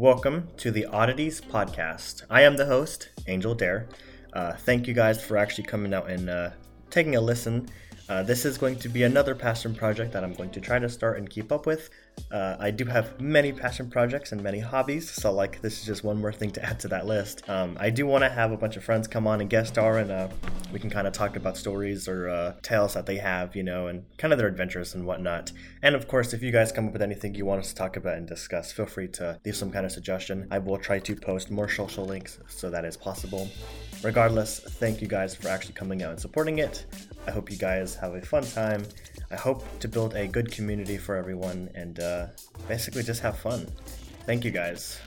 welcome to the Oddities podcast. I am the host, Angel Dare. Uh, thank you guys for actually coming out and uh, taking a listen. Uh, this is going to be another passion project that I'm going to try to start and keep up with. Uh, I do have many passion projects and many hobbies, so like this is just one more thing to add to that list. Um, I do want to have a bunch of friends come on and guest star, and uh, we can kind of talk about stories or uh, tales that they have, you know, and kind of their adventures and whatnot. And of course, if you guys come up with anything you want us to talk about and discuss, feel free to leave some kind of suggestion. I will try to post more social links so that is possible. Regardless, thank you guys for actually coming out and supporting it. I hope you guys have a fun time. I hope to build a good community for everyone and uh, basically just have fun. Thank you guys.